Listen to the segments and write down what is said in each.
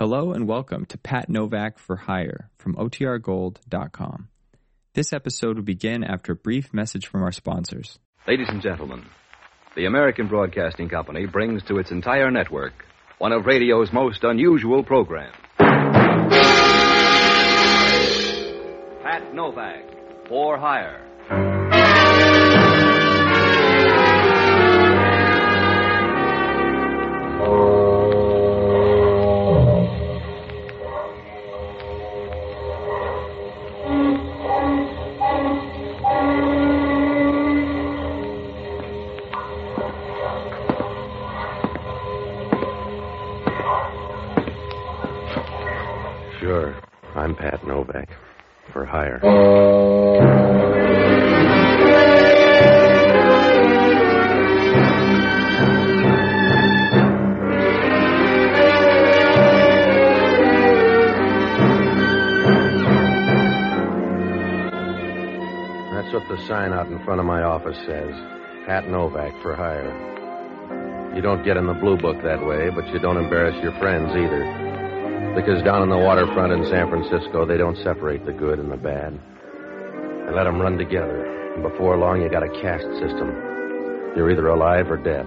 Hello and welcome to Pat Novak for Hire from OTRGold.com. This episode will begin after a brief message from our sponsors. Ladies and gentlemen, the American Broadcasting Company brings to its entire network one of radio's most unusual programs. Pat Novak for Hire. Sign out in front of my office says. Pat Novak for hire. You don't get in the blue book that way, but you don't embarrass your friends either. Because down on the waterfront in San Francisco, they don't separate the good and the bad. They let them run together. And before long, you got a caste system. You're either alive or dead.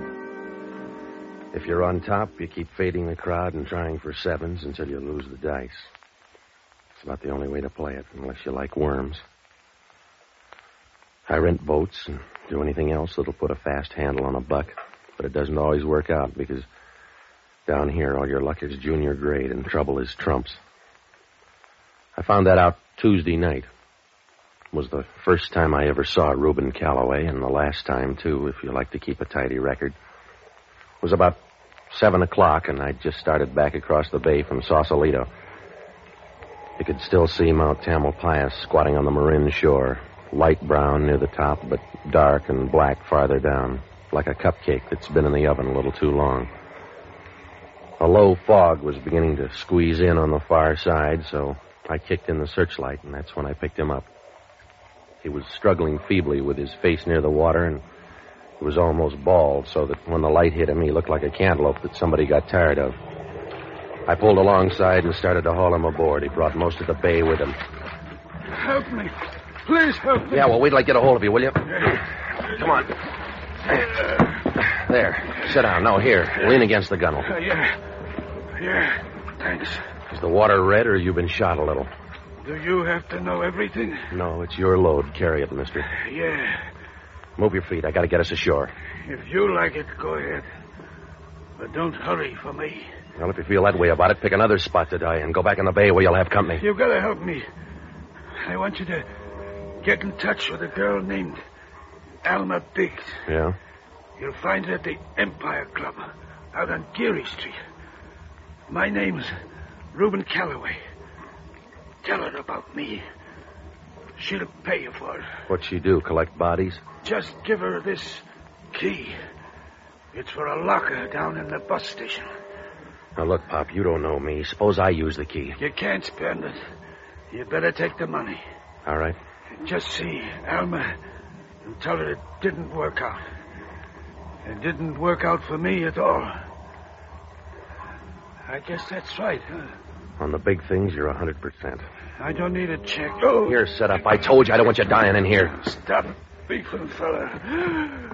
If you're on top, you keep fading the crowd and trying for sevens until you lose the dice. It's about the only way to play it, unless you like worms. I rent boats and do anything else that'll put a fast handle on a buck, but it doesn't always work out because down here, all your luck is junior grade and trouble is trumps. I found that out Tuesday night. It was the first time I ever saw Reuben Calloway, and the last time, too, if you like to keep a tidy record. It was about seven o'clock, and I'd just started back across the bay from Sausalito. You could still see Mount Tamalpais squatting on the Marin shore, light brown near the top, but dark and black farther down, like a cupcake that's been in the oven a little too long. A low fog was beginning to squeeze in on the far side, so I kicked in the searchlight, and that's when I picked him up. He was struggling feebly with his face near the water, and he was almost bald, so that when the light hit him, he looked like a cantaloupe that somebody got tired of. I pulled alongside and started to haul him aboard. He brought most of the bay with him. Help me. Please help me. Yeah, well, wait till I get a hold of you, will you? Come on. There. Sit down. No, here. Lean against the gunwale. Uh, yeah. Yeah. Thanks. Is the water red or you been shot a little? Do you have to know everything? No, it's your load. Carry it, mister. Yeah. Move your feet. I gotta get us ashore. If you like it, go ahead. But don't hurry for me. Well, if you feel that way about it, pick another spot to die in. Go back in the bay where you'll have company. You've got to help me. I want you to get in touch with a girl named Alma Biggs. Yeah? You'll find her at the Empire Club out on Geary Street. My name's Reuben Calloway. Tell her about me. She'll pay you for it. What'd she do? Collect bodies? Just give her this key. It's for a locker down in the bus station. Now, look, Pop, you don't know me. Suppose I use the key. You can't spend it. You better take the money. All right. Just see Alma and tell her it didn't work out. It didn't work out for me at all. I guess that's right, huh? On the big things, you're a 100%. I don't need a check. Oh, Here, set up. I told you I don't want you dying in here. stop beefing, fella.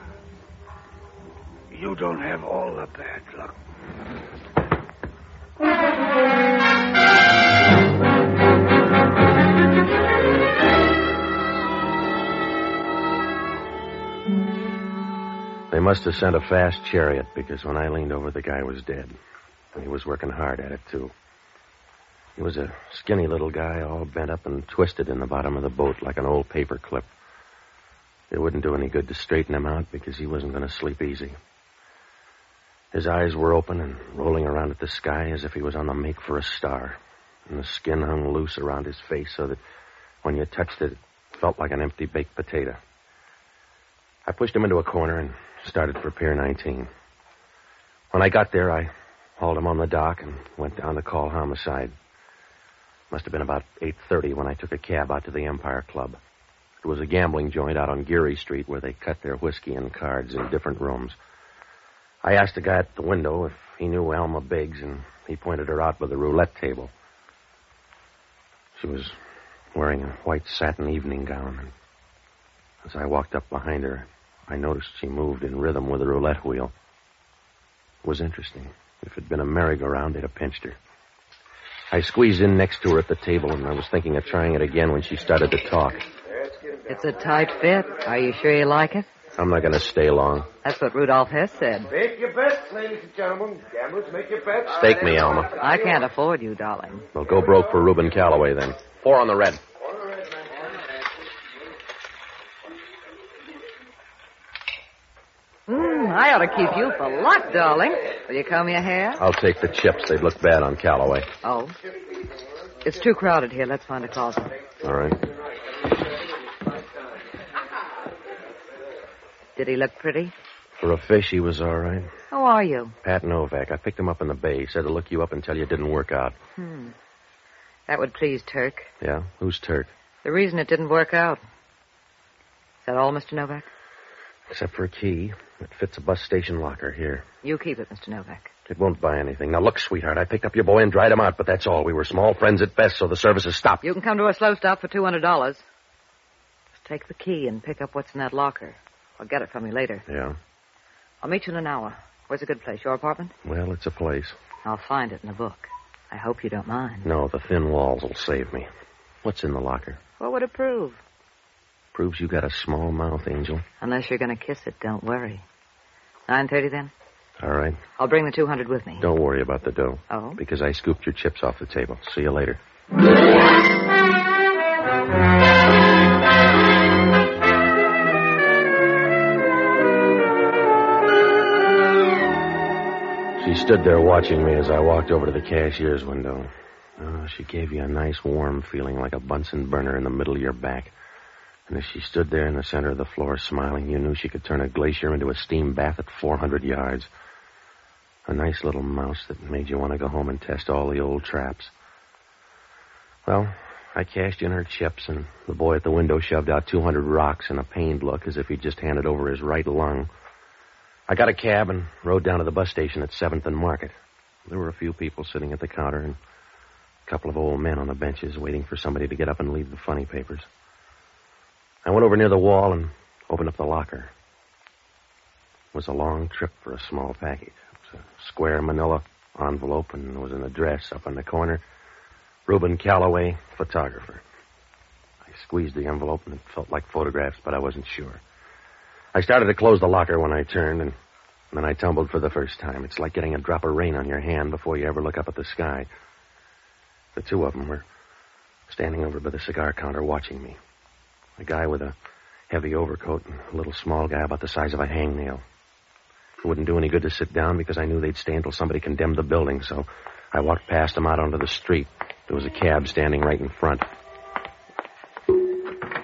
You don't have all the bad luck. They must have sent a fast chariot because when I leaned over, the guy was dead. And he was working hard at it, too. He was a skinny little guy, all bent up and twisted in the bottom of the boat like an old paper clip. It wouldn't do any good to straighten him out because he wasn't going to sleep easy. His eyes were open and rolling around at the sky as if he was on the make for a star. And the skin hung loose around his face so that when you touched it, it felt like an empty baked potato. I pushed him into a corner and started for Pier 19. When I got there, I hauled him on the dock and went down to call homicide. Must have been about 8.30 when I took a cab out to the Empire Club. It was a gambling joint out on Geary Street where they cut their whiskey and cards in different rooms. I asked the guy at the window if he knew Alma Biggs, and he pointed her out by the roulette table. She was wearing a white satin evening gown, and as I walked up behind her, I noticed she moved in rhythm with the roulette wheel. It was interesting. If it'd been a merry-go-round, they'd have pinched her. I squeezed in next to her at the table, and I was thinking of trying it again when she started to talk. It's a tight fit. Are you sure you like it? I'm not going to stay long. That's what Rudolph Hess said. Make your bets, ladies and gentlemen. Gamblers, make your bets. Stake me, Alma. I can't afford you, darling. Well, go broke for Reuben Calloway, then. Four on the red. I ought to keep you for luck, darling. Will you comb your hair? I'll take the chips. They'd look bad on Calloway. Oh. It's too crowded here. Let's find a closet. All right. Did he look pretty? For a fish, he was all right. How are you? Pat Novak. I picked him up in the bay. He said to look you up and tell you it didn't work out. Hmm. That would please Turk. Yeah? Who's Turk? The reason it didn't work out. Is that all, Mr. Novak? Except for a key. It fits a bus station locker here. You keep it, Mr. Novak. It won't buy anything. Now, look, sweetheart, I picked up your boy and dried him out, but that's all. We were small friends at best, so the services stopped. You can come to a slow stop for $200. Just take the key and pick up what's in that locker. I'll get it from you later. Yeah? I'll meet you in an hour. Where's a good place? Your apartment? Well, it's a place. I'll find it in the book. I hope you don't mind. No, the thin walls will save me. What's in the locker? What would it prove? Proves you got a small mouth, Angel. Unless you're going to kiss it, don't worry. 9.30 then? All right. I'll bring the 200 with me. Don't worry about the dough. Oh? Because I scooped your chips off the table. See you later. She stood there watching me as I walked over to the cashier's window. Oh, she gave you a nice warm feeling like a Bunsen burner in the middle of your back. And as she stood there in the center of the floor smiling, you knew she could turn a glacier into a steam bath at 400 yards. A nice little mouse that made you want to go home and test all the old traps. Well, I cashed in her chips, and the boy at the window shoved out 200 rocks in a pained look as if he'd just handed over his right lung. I got a cab and rode down to the bus station at 7th and Market. There were a few people sitting at the counter and a couple of old men on the benches waiting for somebody to get up and leave the funny papers. I went over near the wall and opened up the locker. It was a long trip for a small package. It was a square manila envelope and there was an address up in the corner. Reuben Calloway, photographer. I squeezed the envelope and it felt like photographs, but I wasn't sure. I started to close the locker when I turned, and then I tumbled for the first time. It's like getting a drop of rain on your hand before you ever look up at the sky. The two of them were standing over by the cigar counter watching me. A guy with a heavy overcoat and a little small guy about the size of a hangnail. It wouldn't do any good to sit down because I knew they'd stay until somebody condemned the building, so I walked past them out onto the street. There was a cab standing right in front.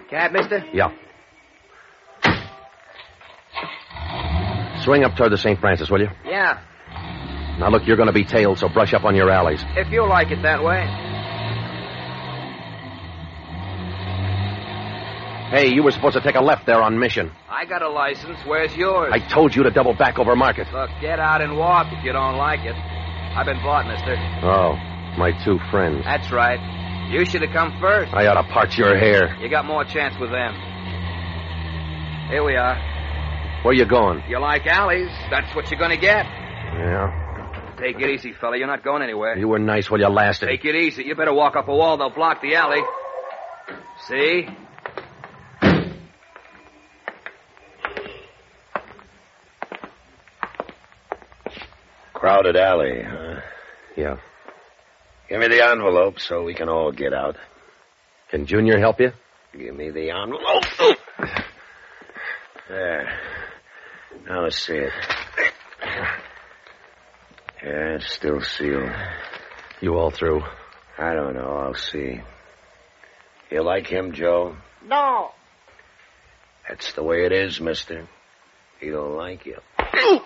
Cab, mister? Yeah. Swing up toward the St. Francis, will you? Yeah, Now, look, you're going to be tailed, so brush up on your alleys. if you like it that way. Hey, you were supposed to take a left there on Mission. I got a license. Where's yours? I told you to double back over Market. Look, get out and walk if you don't like it. I've been bought, mister. Oh, my two friends. That's right. You should have come first. I ought to part your hair. You got more chance with them. Here we are. Where you going? You like alleys? That's what you're gonna get. Yeah. Take it easy, fella. You're not going anywhere. You were nice while you lasted. Take it easy. You better walk up a wall. They'll block the alley. See? Crowded alley, huh? Uh, yeah. Give me the envelope so we can all get out. Can Junior help you? Give me the envelope. There. Now let's see it. Yeah, it's still sealed. You all through? I don't know. I'll see. You like him, Joe? No. That's the way it is, mister. He don't like you.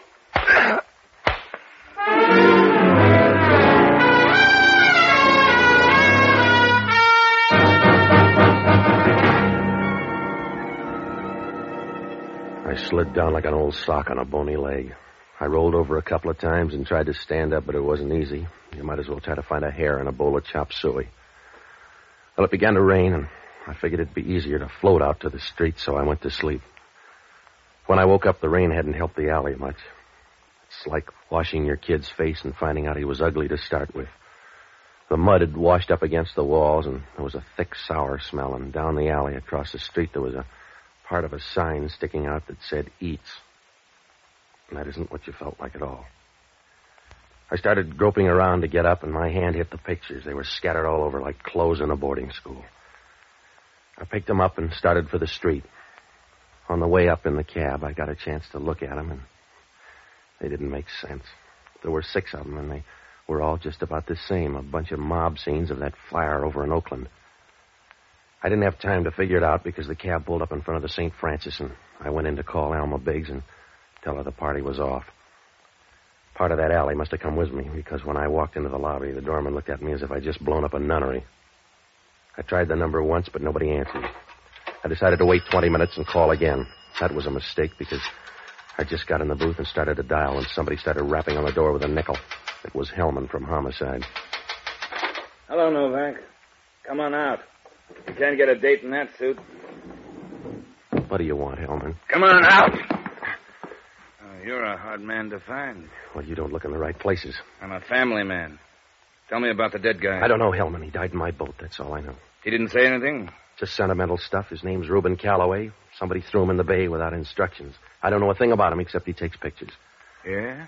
slid down like an old sock on a bony leg. I rolled over a couple of times and tried to stand up, but it wasn't easy. You might as well try to find a hair in a bowl of chop suey. Well, it began to rain, and I figured it'd be easier to float out to the street, so I went to sleep. When I woke up, the rain hadn't helped the alley much. It's like washing your kid's face and finding out he was ugly to start with. The mud had washed up against the walls, and there was a thick, sour smell. And down the alley across the street, there was a part of a sign sticking out that said Eats. And that isn't what you felt like at all. I started groping around to get up, and my hand hit the pictures. They were scattered all over like clothes in a boarding school. I picked them up and started for the street. On the way up in the cab, I got a chance to look at them, and they didn't make sense. There were six of them, and they were all just about the same a bunch of mob scenes of that fire over in Oakland. I didn't have time to figure it out because the cab pulled up in front of the St. Francis, and I went in to call Alma Biggs and tell her the party was off. Part of that alley must have come with me because when I walked into the lobby, the doorman looked at me as if I'd just blown up a nunnery. I tried the number once, but nobody answered. I decided to wait 20 minutes and call again. That was a mistake because I just got in the booth and started to dial when somebody started rapping on the door with a nickel. It was Hellman from Homicide. Hello, Novak. Come on out. You can't get a date in that suit. What do you want, Hellman? Come on out. Oh, you're a hard man to find. Well, you don't look in the right places. I'm a family man. Tell me about the dead guy. I don't know Hellman. He died in my boat. That's all I know. He didn't say anything? Just sentimental stuff. His name's Reuben Calloway. Somebody threw him in the bay without instructions. I don't know a thing about him except he takes pictures. Yeah?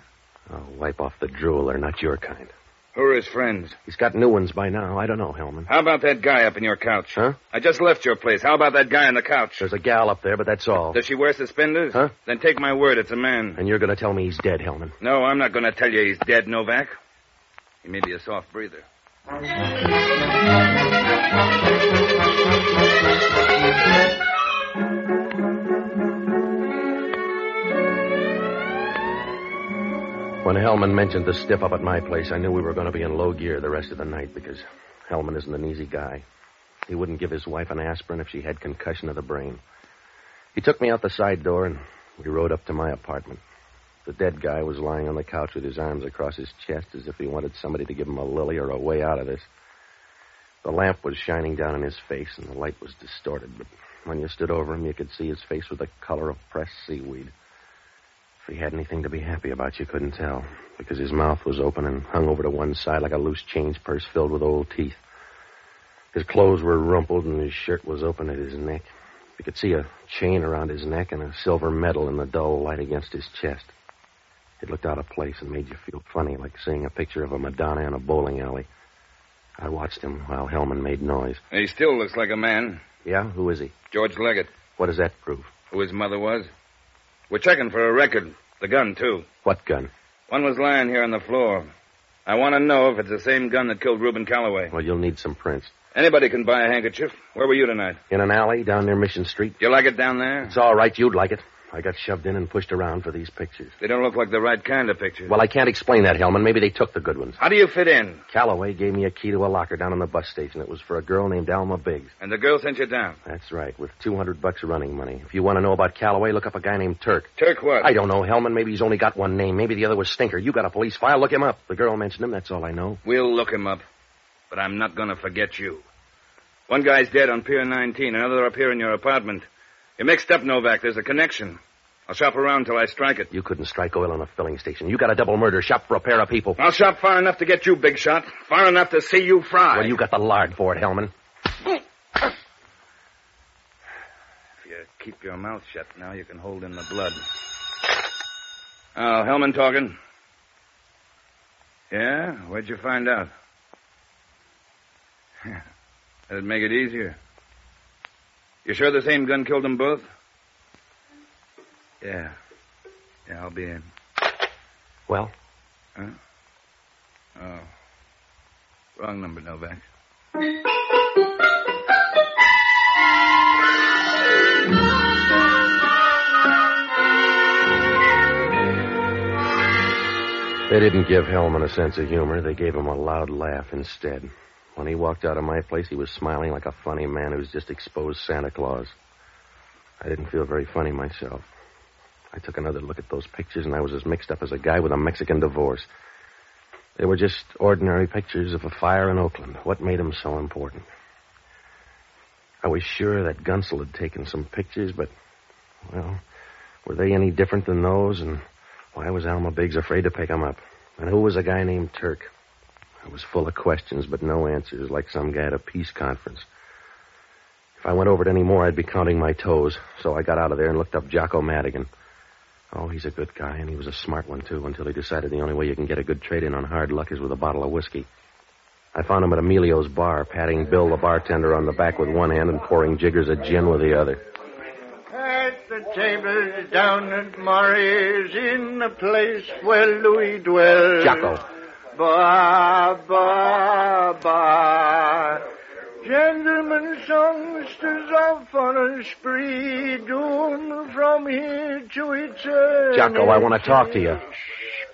Oh, wipe off the drool. They're not your kind. Who are his friends? He's got new ones by now. I don't know, Hellman. How about that guy up in your couch? Huh? I just left your place. How about that guy on the couch? There's a gal up there, but that's all. Does she wear suspenders? Huh? Then take my word, it's a man. And you're going to tell me he's dead, Hellman. No, I'm not going to tell you he's dead, Novak. He may be a soft breather. When Hellman mentioned the stiff up at my place, I knew we were going to be in low gear the rest of the night because Hellman isn't an easy guy. He wouldn't give his wife an aspirin if she had concussion of the brain. He took me out the side door and we rode up to my apartment. The dead guy was lying on the couch with his arms across his chest as if he wanted somebody to give him a lily or a way out of this. The lamp was shining down in his face and the light was distorted, but when you stood over him, you could see his face with the color of pressed seaweed. If he had anything to be happy about, you couldn't tell, because his mouth was open and hung over to one side like a loose change purse filled with old teeth. His clothes were rumpled and his shirt was open at his neck. You could see a chain around his neck and a silver medal in the dull light against his chest. It looked out of place and made you feel funny, like seeing a picture of a Madonna in a bowling alley. I watched him while Hellman made noise. He still looks like a man. Yeah? Who is he? George Leggett. What does that prove? Who his mother was. We're checking for a record. The gun, too. What gun? One was lying here on the floor. I want to know if it's the same gun that killed Reuben Calloway. Well, you'll need some prints. Anybody can buy a handkerchief. Where were you tonight? In an alley down near Mission Street. You like it down there? It's all right. You'd like it. I got shoved in and pushed around for these pictures. They don't look like the right kind of pictures. Well, I can't explain that, Hellman. Maybe they took the good ones. How do you fit in? Calloway gave me a key to a locker down in the bus station. It was for a girl named Alma Biggs. And the girl sent you down? That's right, with 200 bucks running money. If you want to know about Calloway, look up a guy named Turk. Turk what? I don't know, Hellman. Maybe he's only got one name. Maybe the other was Stinker. You got a police file. Look him up. The girl mentioned him. That's all I know. We'll look him up. But I'm not going to forget you. One guy's dead on Pier 19, another up here in your apartment. You're mixed up, Novak. There's a connection. I'll shop around till I strike it. You couldn't strike oil on a filling station. You got a double murder shop for a pair of people. I'll shop far enough to get you, big shot. Far enough to see you fry. Well, you got the lard for it, Hellman. If you keep your mouth shut now, you can hold in the blood. Oh, Hellman talking. Yeah? Where'd you find out? That'd make it easier. You sure the same gun killed them both? Yeah. Yeah, I'll be in. Well, Huh? Oh. Wrong number, Novak. they didn't give Hellman a sense of humor. They gave him a loud laugh instead. When he walked out of my place, he was smiling like a funny man who's just exposed Santa Claus. I didn't feel very funny myself. I took another look at those pictures, and I was as mixed up as a guy with a Mexican divorce. They were just ordinary pictures of a fire in Oakland. What made them so important? I was sure that Gunsel had taken some pictures, but, well, were they any different than those? And why was Alma Biggs afraid to pick them up? And who was a guy named Turk? I was full of questions, but no answers, like some guy at a peace conference. If I went over it any more, I'd be counting my toes. So I got out of there and looked up Jocko Madigan. Oh, he's a good guy, and he was a smart one, too, until he decided the only way you can get a good trade in on hard luck is with a bottle of whiskey. I found him at Emilio's bar, patting Bill, the bartender, on the back with one hand and pouring jiggers of gin with the other. At the tables down at Mory's, in the place where Louis dwells. Jocko. Ba, ba, ba. Gentlemen songsters off on spree, doomed from here to eternity. Jocko, I want to talk to you.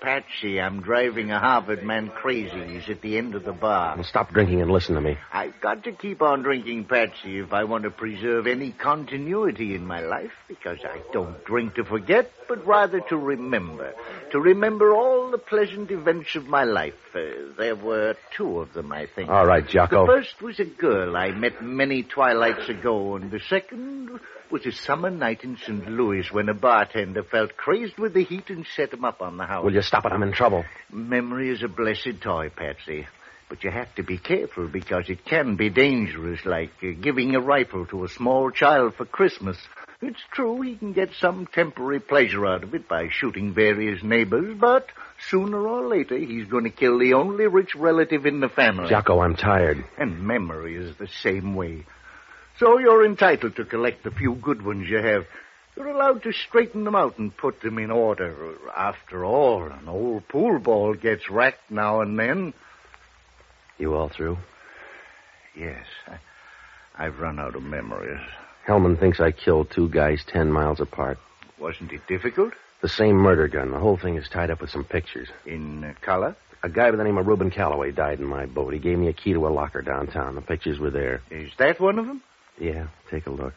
Patsy, I'm driving a Harvard man crazy. He's at the end of the bar. Well, stop drinking and listen to me. I've got to keep on drinking, Patsy, if I want to preserve any continuity in my life, because I don't drink to forget, but rather to remember. To remember all the pleasant events of my life. Uh, there were two of them, I think. All right, Jocko. The first was a girl I met many twilights ago, and the second was a summer night in St. Louis when a bartender felt crazed with the heat and set him up on the house. Will you stop it? I'm in trouble. Memory is a blessed toy, Patsy. But you have to be careful because it can be dangerous, like uh, giving a rifle to a small child for Christmas. It's true he can get some temporary pleasure out of it by shooting various neighbors, but sooner or later he's going to kill the only rich relative in the family. Jocko, I'm tired. And memory is the same way. So you're entitled to collect the few good ones you have. You're allowed to straighten them out and put them in order. After all, an old pool ball gets racked now and then. You all through? Yes, I, I've run out of memories. Hellman thinks I killed two guys ten miles apart. Wasn't it difficult? The same murder gun. The whole thing is tied up with some pictures. In uh, color? A guy by the name of Reuben Calloway died in my boat. He gave me a key to a locker downtown. The pictures were there. Is that one of them? Yeah, take a look.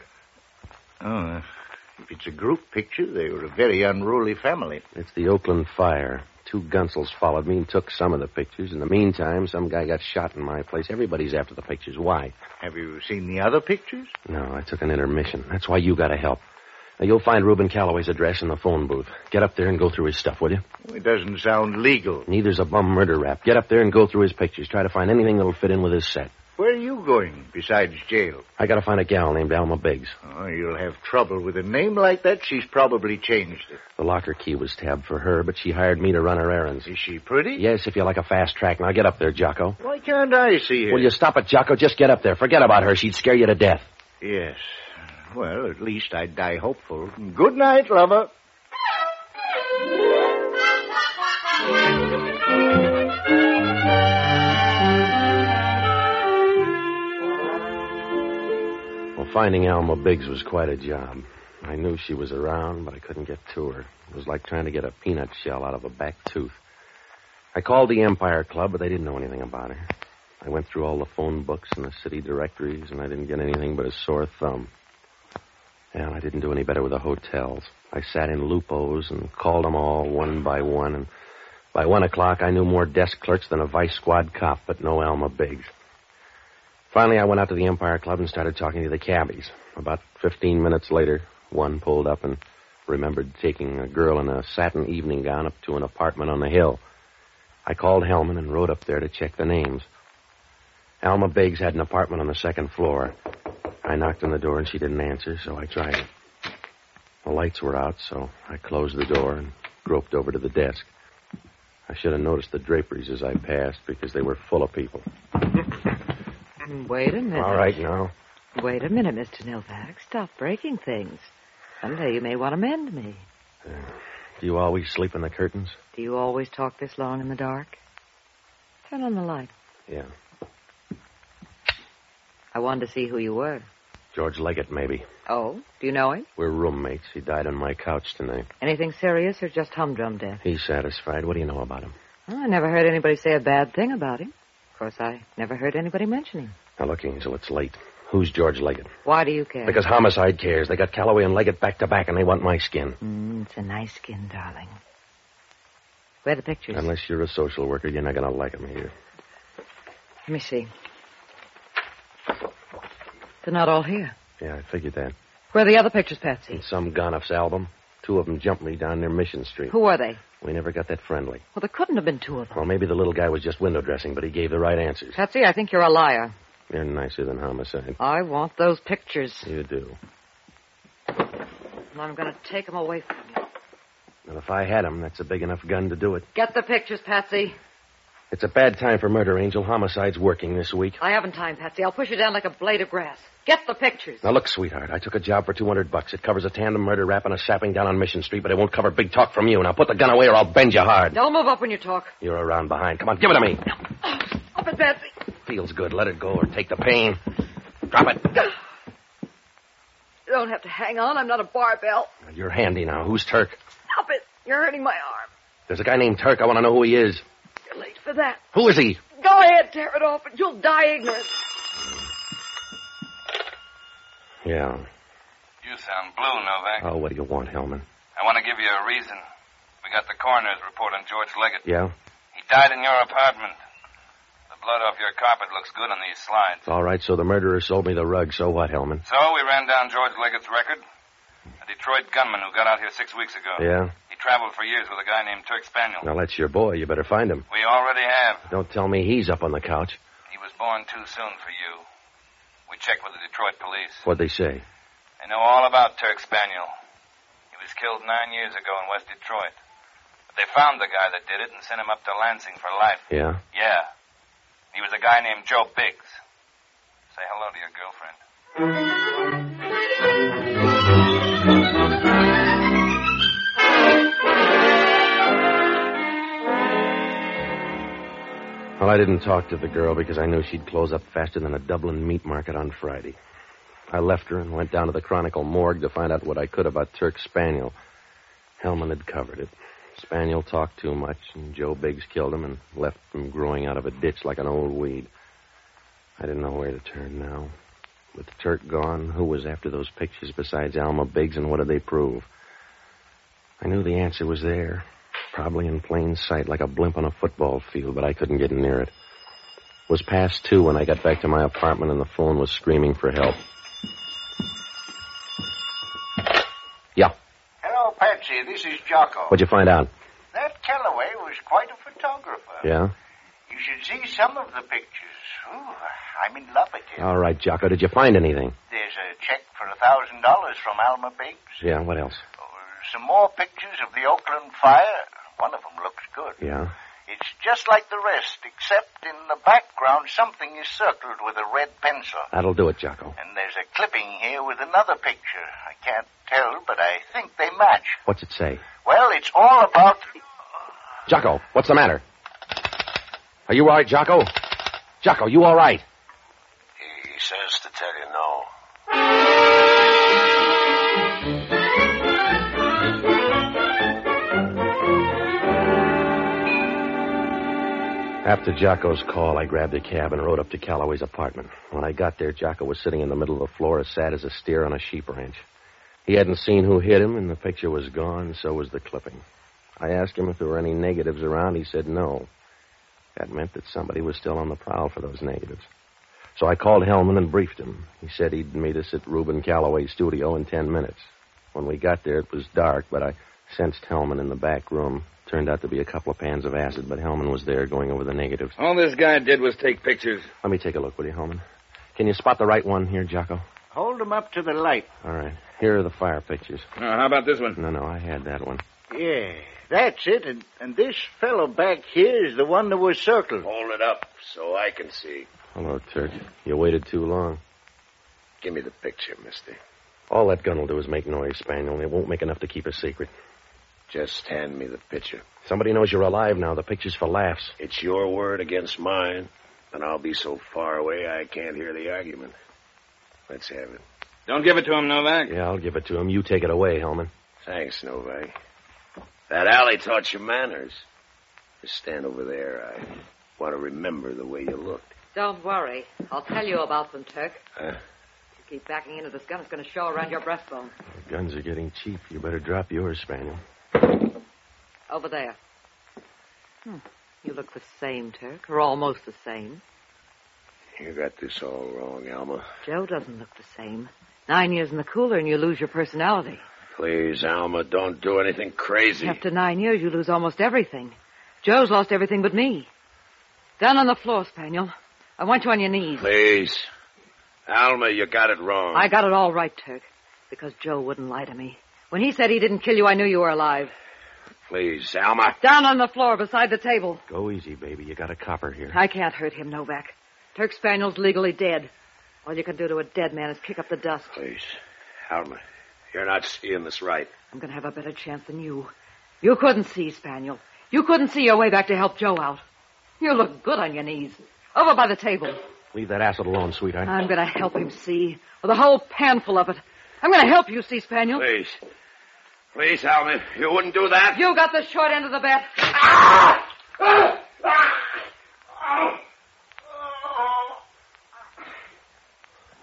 Oh, uh, if it's a group picture, they were a very unruly family. It's the Oakland fire. Two Gunsels followed me and took some of the pictures. In the meantime, some guy got shot in my place. Everybody's after the pictures. Why? Have you seen the other pictures? No, I took an intermission. That's why you gotta help. Now, you'll find Reuben Calloway's address in the phone booth. Get up there and go through his stuff, will you? It doesn't sound legal. Neither's a bum murder rap. Get up there and go through his pictures. Try to find anything that'll fit in with his set. Where are you going besides jail? I gotta find a gal named Alma Biggs. Oh, you'll have trouble with a name like that. She's probably changed it. The locker key was tabbed for her, but she hired me to run her errands. Is she pretty? Yes, if you like a fast track. Now get up there, Jocko. Why can't I see her? Will you stop it, Jocko? Just get up there. Forget about her. She'd scare you to death. Yes. Well, at least I'd die hopeful. Good night, lover. finding Alma Biggs was quite a job. I knew she was around, but I couldn't get to her. It was like trying to get a peanut shell out of a back tooth. I called the Empire Club, but they didn't know anything about her. I went through all the phone books and the city directories, and I didn't get anything but a sore thumb. And I didn't do any better with the hotels. I sat in Lupo's and called them all one by one, and by one o'clock I knew more desk clerks than a vice squad cop, but no Alma Biggs. Finally, I went out to the Empire Club and started talking to the cabbies. About 15 minutes later, one pulled up and remembered taking a girl in a satin evening gown up to an apartment on the hill. I called Hellman and rode up there to check the names. Alma Biggs had an apartment on the second floor. I knocked on the door and she didn't answer, so I tried it. The lights were out, so I closed the door and groped over to the desk. I should have noticed the draperies as I passed because they were full of people. Mm. Wait a minute. All right now. Wait a minute, Mr. Novak. Stop breaking things. Someday you may want to mend me. Do you always sleep in the curtains? Do you always talk this long in the dark? Turn on the light. Yeah. I wanted to see who you were. George Leggett, maybe. Oh, do you know him? We're roommates. He died on my couch tonight. Anything serious or just humdrum death? He's satisfied. What do you know about him? Oh, I never heard anybody say a bad thing about him. Of course, I never heard anybody mention him. Now, look, Angel, it's late. Who's George Leggett? Why do you care? Because homicide cares. They got Calloway and Leggett back to back, and they want my skin. Mm, it's a nice skin, darling. Where are the pictures? Unless you're a social worker, you're not going to like them here. Let me see. They're not all here. Yeah, I figured that. Where are the other pictures, Patsy? In some Gonoff's album, two of them jumped me down near Mission Street. Who are they? We never got that friendly. Well, there couldn't have been two of them. Well, maybe the little guy was just window dressing, but he gave the right answers. Patsy, I think you're a liar. You're nicer than homicide. I want those pictures. You do. And I'm going to take them away from you. Well, if I had 'em, that's a big enough gun to do it. Get the pictures, Patsy. It's a bad time for murder, Angel. Homicide's working this week. I haven't time, Patsy. I'll push you down like a blade of grass. Get the pictures. Now look, sweetheart, I took a job for 200 bucks. It covers a tandem murder rap and a sapping down on Mission Street, but it won't cover big talk from you. Now put the gun away or I'll bend you hard. Don't move up when you talk. You're around behind. Come on, give it to me. Up it, Patsy. Feels good. Let it go or take the pain. Drop it. You don't have to hang on. I'm not a barbell. You're handy now. Who's Turk? Stop it. You're hurting my arm. There's a guy named Turk. I want to know who he is. You're late for that. Who is he? Go ahead, tear it off, and you'll die ignorant. Yeah. You sound blue, Novak. Oh, what do you want, Hellman? I want to give you a reason. We got the coroner's report on George Leggett. Yeah? He died in your apartment. The blood off your carpet looks good on these slides. All right, so the murderer sold me the rug. So what, Hellman? So we ran down George Leggett's record. A Detroit gunman who got out here six weeks ago. Yeah? Traveled for years with a guy named Turk Spaniel. Now, that's your boy. You better find him. We already have. Don't tell me he's up on the couch. He was born too soon for you. We checked with the Detroit police. What'd they say? They know all about Turk Spaniel. He was killed nine years ago in West Detroit. But they found the guy that did it and sent him up to Lansing for life. Yeah? Yeah. He was a guy named Joe Biggs. Say hello to your girlfriend. Well, I didn't talk to the girl because I knew she'd close up faster than a Dublin meat market on Friday. I left her and went down to the Chronicle morgue to find out what I could about Turk Spaniel. Hellman had covered it. Spaniel talked too much, and Joe Biggs killed him and left him growing out of a ditch like an old weed. I didn't know where to turn now. With Turk gone, who was after those pictures besides Alma Biggs, and what did they prove? I knew the answer was there, probably in plain sight, like a blimp on a football field, but I couldn't get near it. It was past two when I got back to my apartment, and the phone was screaming for help. Yeah. Hello, Patsy. This is Jocko. What'd you find out? That Calloway was quite a photographer. Yeah? You should see some of the pictures. Ooh, I'm in love with him. All right, Jocko. Did you find anything? There's a check for a thousand dollars from Alma Biggs. Yeah, what else? Oh, Some more pictures of the Oakland fire. One of them looks good. Yeah? It's just like the rest, except in the background something is circled with a red pencil. That'll do it, Jocko. And there's a clipping here with another picture. I can't tell, but I think they match. What's it say? Well, it's all about. Jocko, what's the matter? Are you all right, Jocko? Jocko, you all right? He says to tell you no. After Jocko's call, I grabbed a cab and rode up to Calloway's apartment. When I got there, Jocko was sitting in the middle of the floor as sad as a steer on a sheep ranch. He hadn't seen who hit him, and the picture was gone, so was the clipping. I asked him if there were any negatives around. He said no. That meant that somebody was still on the prowl for those negatives. So I called Hellman and briefed him. He said he'd meet us at Reuben Calloway's studio in ten minutes. When we got there, it was dark, but I sensed Hellman in the back room. Turned out to be a couple of pans of acid, but Hellman was there going over the negatives. All this guy did was take pictures. Let me take a look, will you, Hellman? Can you spot the right one here, Jocko? Hold them up to the light. All right. Here are the fire pictures. Now, how about this one? No, no, I had that one. Yeah, that's it. And, and this fellow back here is the one that was circled. Hold it up so I can see. Hello, Turk. You waited too long. Give me the picture, mister. All that gun will do is make noise, Spaniel, and it won't make enough to keep a secret. Just hand me the picture. Somebody knows you're alive now. The picture's for laughs. It's your word against mine, and I'll be so far away I can't hear the argument. Let's have it. Don't give it to him, Novak. Yeah, I'll give it to him. You take it away, Hellman. Thanks, Novak. That alley taught you manners. Just stand over there. I want to remember the way you looked. Don't worry. I'll tell you about them, Turk. Huh? keep backing into this gun, it's going to show around your breastbone. Guns are getting cheap. You better drop yours, Spaniel. Over there. Hmm. You look the same, Turk, or almost the same. You got this all wrong, Alma. Joe doesn't look the same. Nine years in the cooler and you lose your personality. Please, Alma, don't do anything crazy. After nine years, you lose almost everything. Joe's lost everything but me. Down on the floor, Spaniel. I want you on your knees. Please. Alma, you got it wrong. I got it all right, Turk. Because Joe wouldn't lie to me. When he said he didn't kill you, I knew you were alive. Please, Alma. Down on the floor beside the table. Go easy, baby. You got a copper here. I can't hurt him, Novak. Turk Spaniel's legally dead. All you can do to a dead man is kick up the dust. Please. Alma, you're not seeing this right. I'm going to have a better chance than you. You couldn't see, Spaniel. You couldn't see your way back to help Joe out. You look good on your knees. Over by the table. Leave that acid alone, sweetheart. I'm going to help him see. With a whole panful of it. I'm going to help you see, Spaniel. Please. Please, Alma, you wouldn't do that. You got the short end of the bet.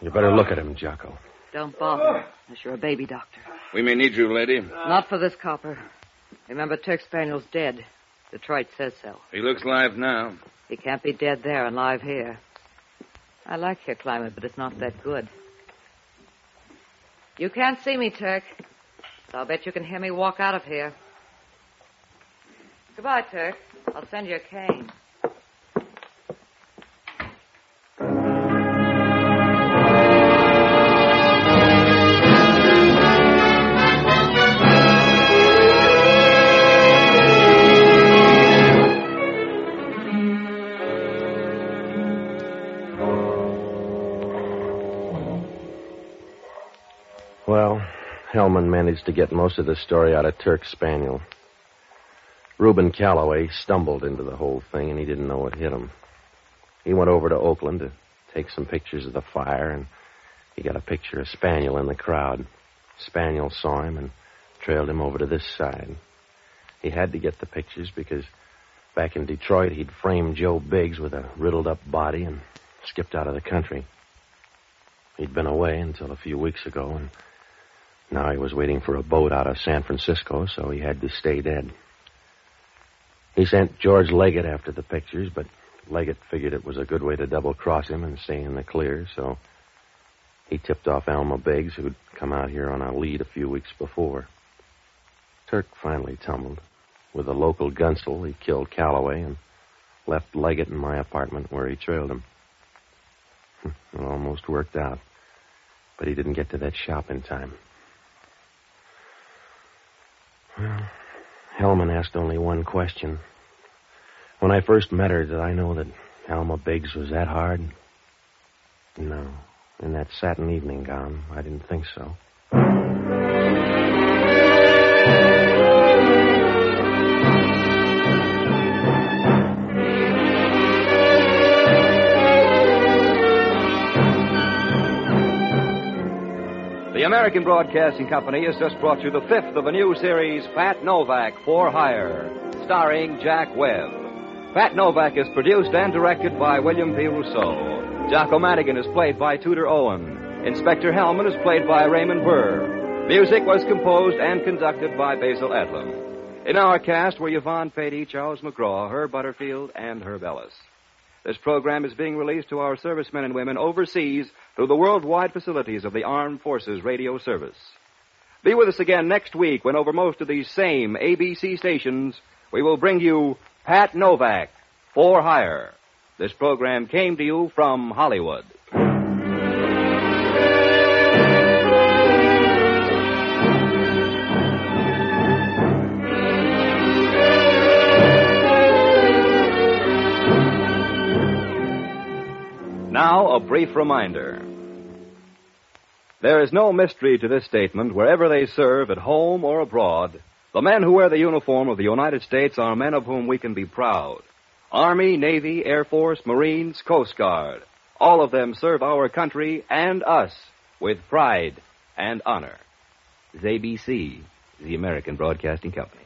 You better look at him, Jocko. Don't bother, unless you're a baby doctor. We may need you, lady. Not for this copper. Remember, Turk Spaniel's dead. Detroit says so. He looks live now. He can't be dead there and live here. I like your climate, but it's not that good. You can't see me, Turk. I'll bet you can hear me walk out of here. Goodbye, Turk. I'll send you a cane. Managed to get most of the story out of Turk Spaniel. Reuben Calloway stumbled into the whole thing, and he didn't know what hit him. He went over to Oakland to take some pictures of the fire, and he got a picture of Spaniel in the crowd. Spaniel saw him and trailed him over to this side. He had to get the pictures because back in Detroit he'd framed Joe Biggs with a riddled up body and skipped out of the country. He'd been away until a few weeks ago, and now he was waiting for a boat out of San Francisco, so he had to stay dead. He sent George Leggett after the pictures, but Leggett figured it was a good way to double cross him and stay in the clear, so he tipped off Alma Biggs, who'd come out here on a lead a few weeks before. Turk finally tumbled. With a local gunsel, he killed Calloway and left Leggett in my apartment where he trailed him. It almost worked out, but he didn't get to that shop in time. Well, Hellman asked only one question. When I first met her, did I know that Alma Biggs was that hard? No. In that satin evening gown, I didn't think so. American Broadcasting Company has just brought you the fifth of a new series, Pat Novak for Hire, starring Jack Webb. Pat Novak is produced and directed by William P. Rousseau. Jocko Madigan is played by Tudor Owen. Inspector Hellman is played by Raymond Burr. Music was composed and conducted by Basil Adlam. In our cast were Yvonne Peattie, Charles McGraw, Herb Butterfield, and Herb Ellis. This program is being released to our servicemen and women overseas through the worldwide facilities of the Armed Forces Radio Service. Be with us again next week when over most of these same ABC stations we will bring you Pat Novak for Hire. This program came to you from Hollywood. A brief reminder. There is no mystery to this statement wherever they serve, at home or abroad. The men who wear the uniform of the United States are men of whom we can be proud. Army, Navy, Air Force, Marines, Coast Guard. All of them serve our country and us with pride and honor. ABC, the American Broadcasting Company.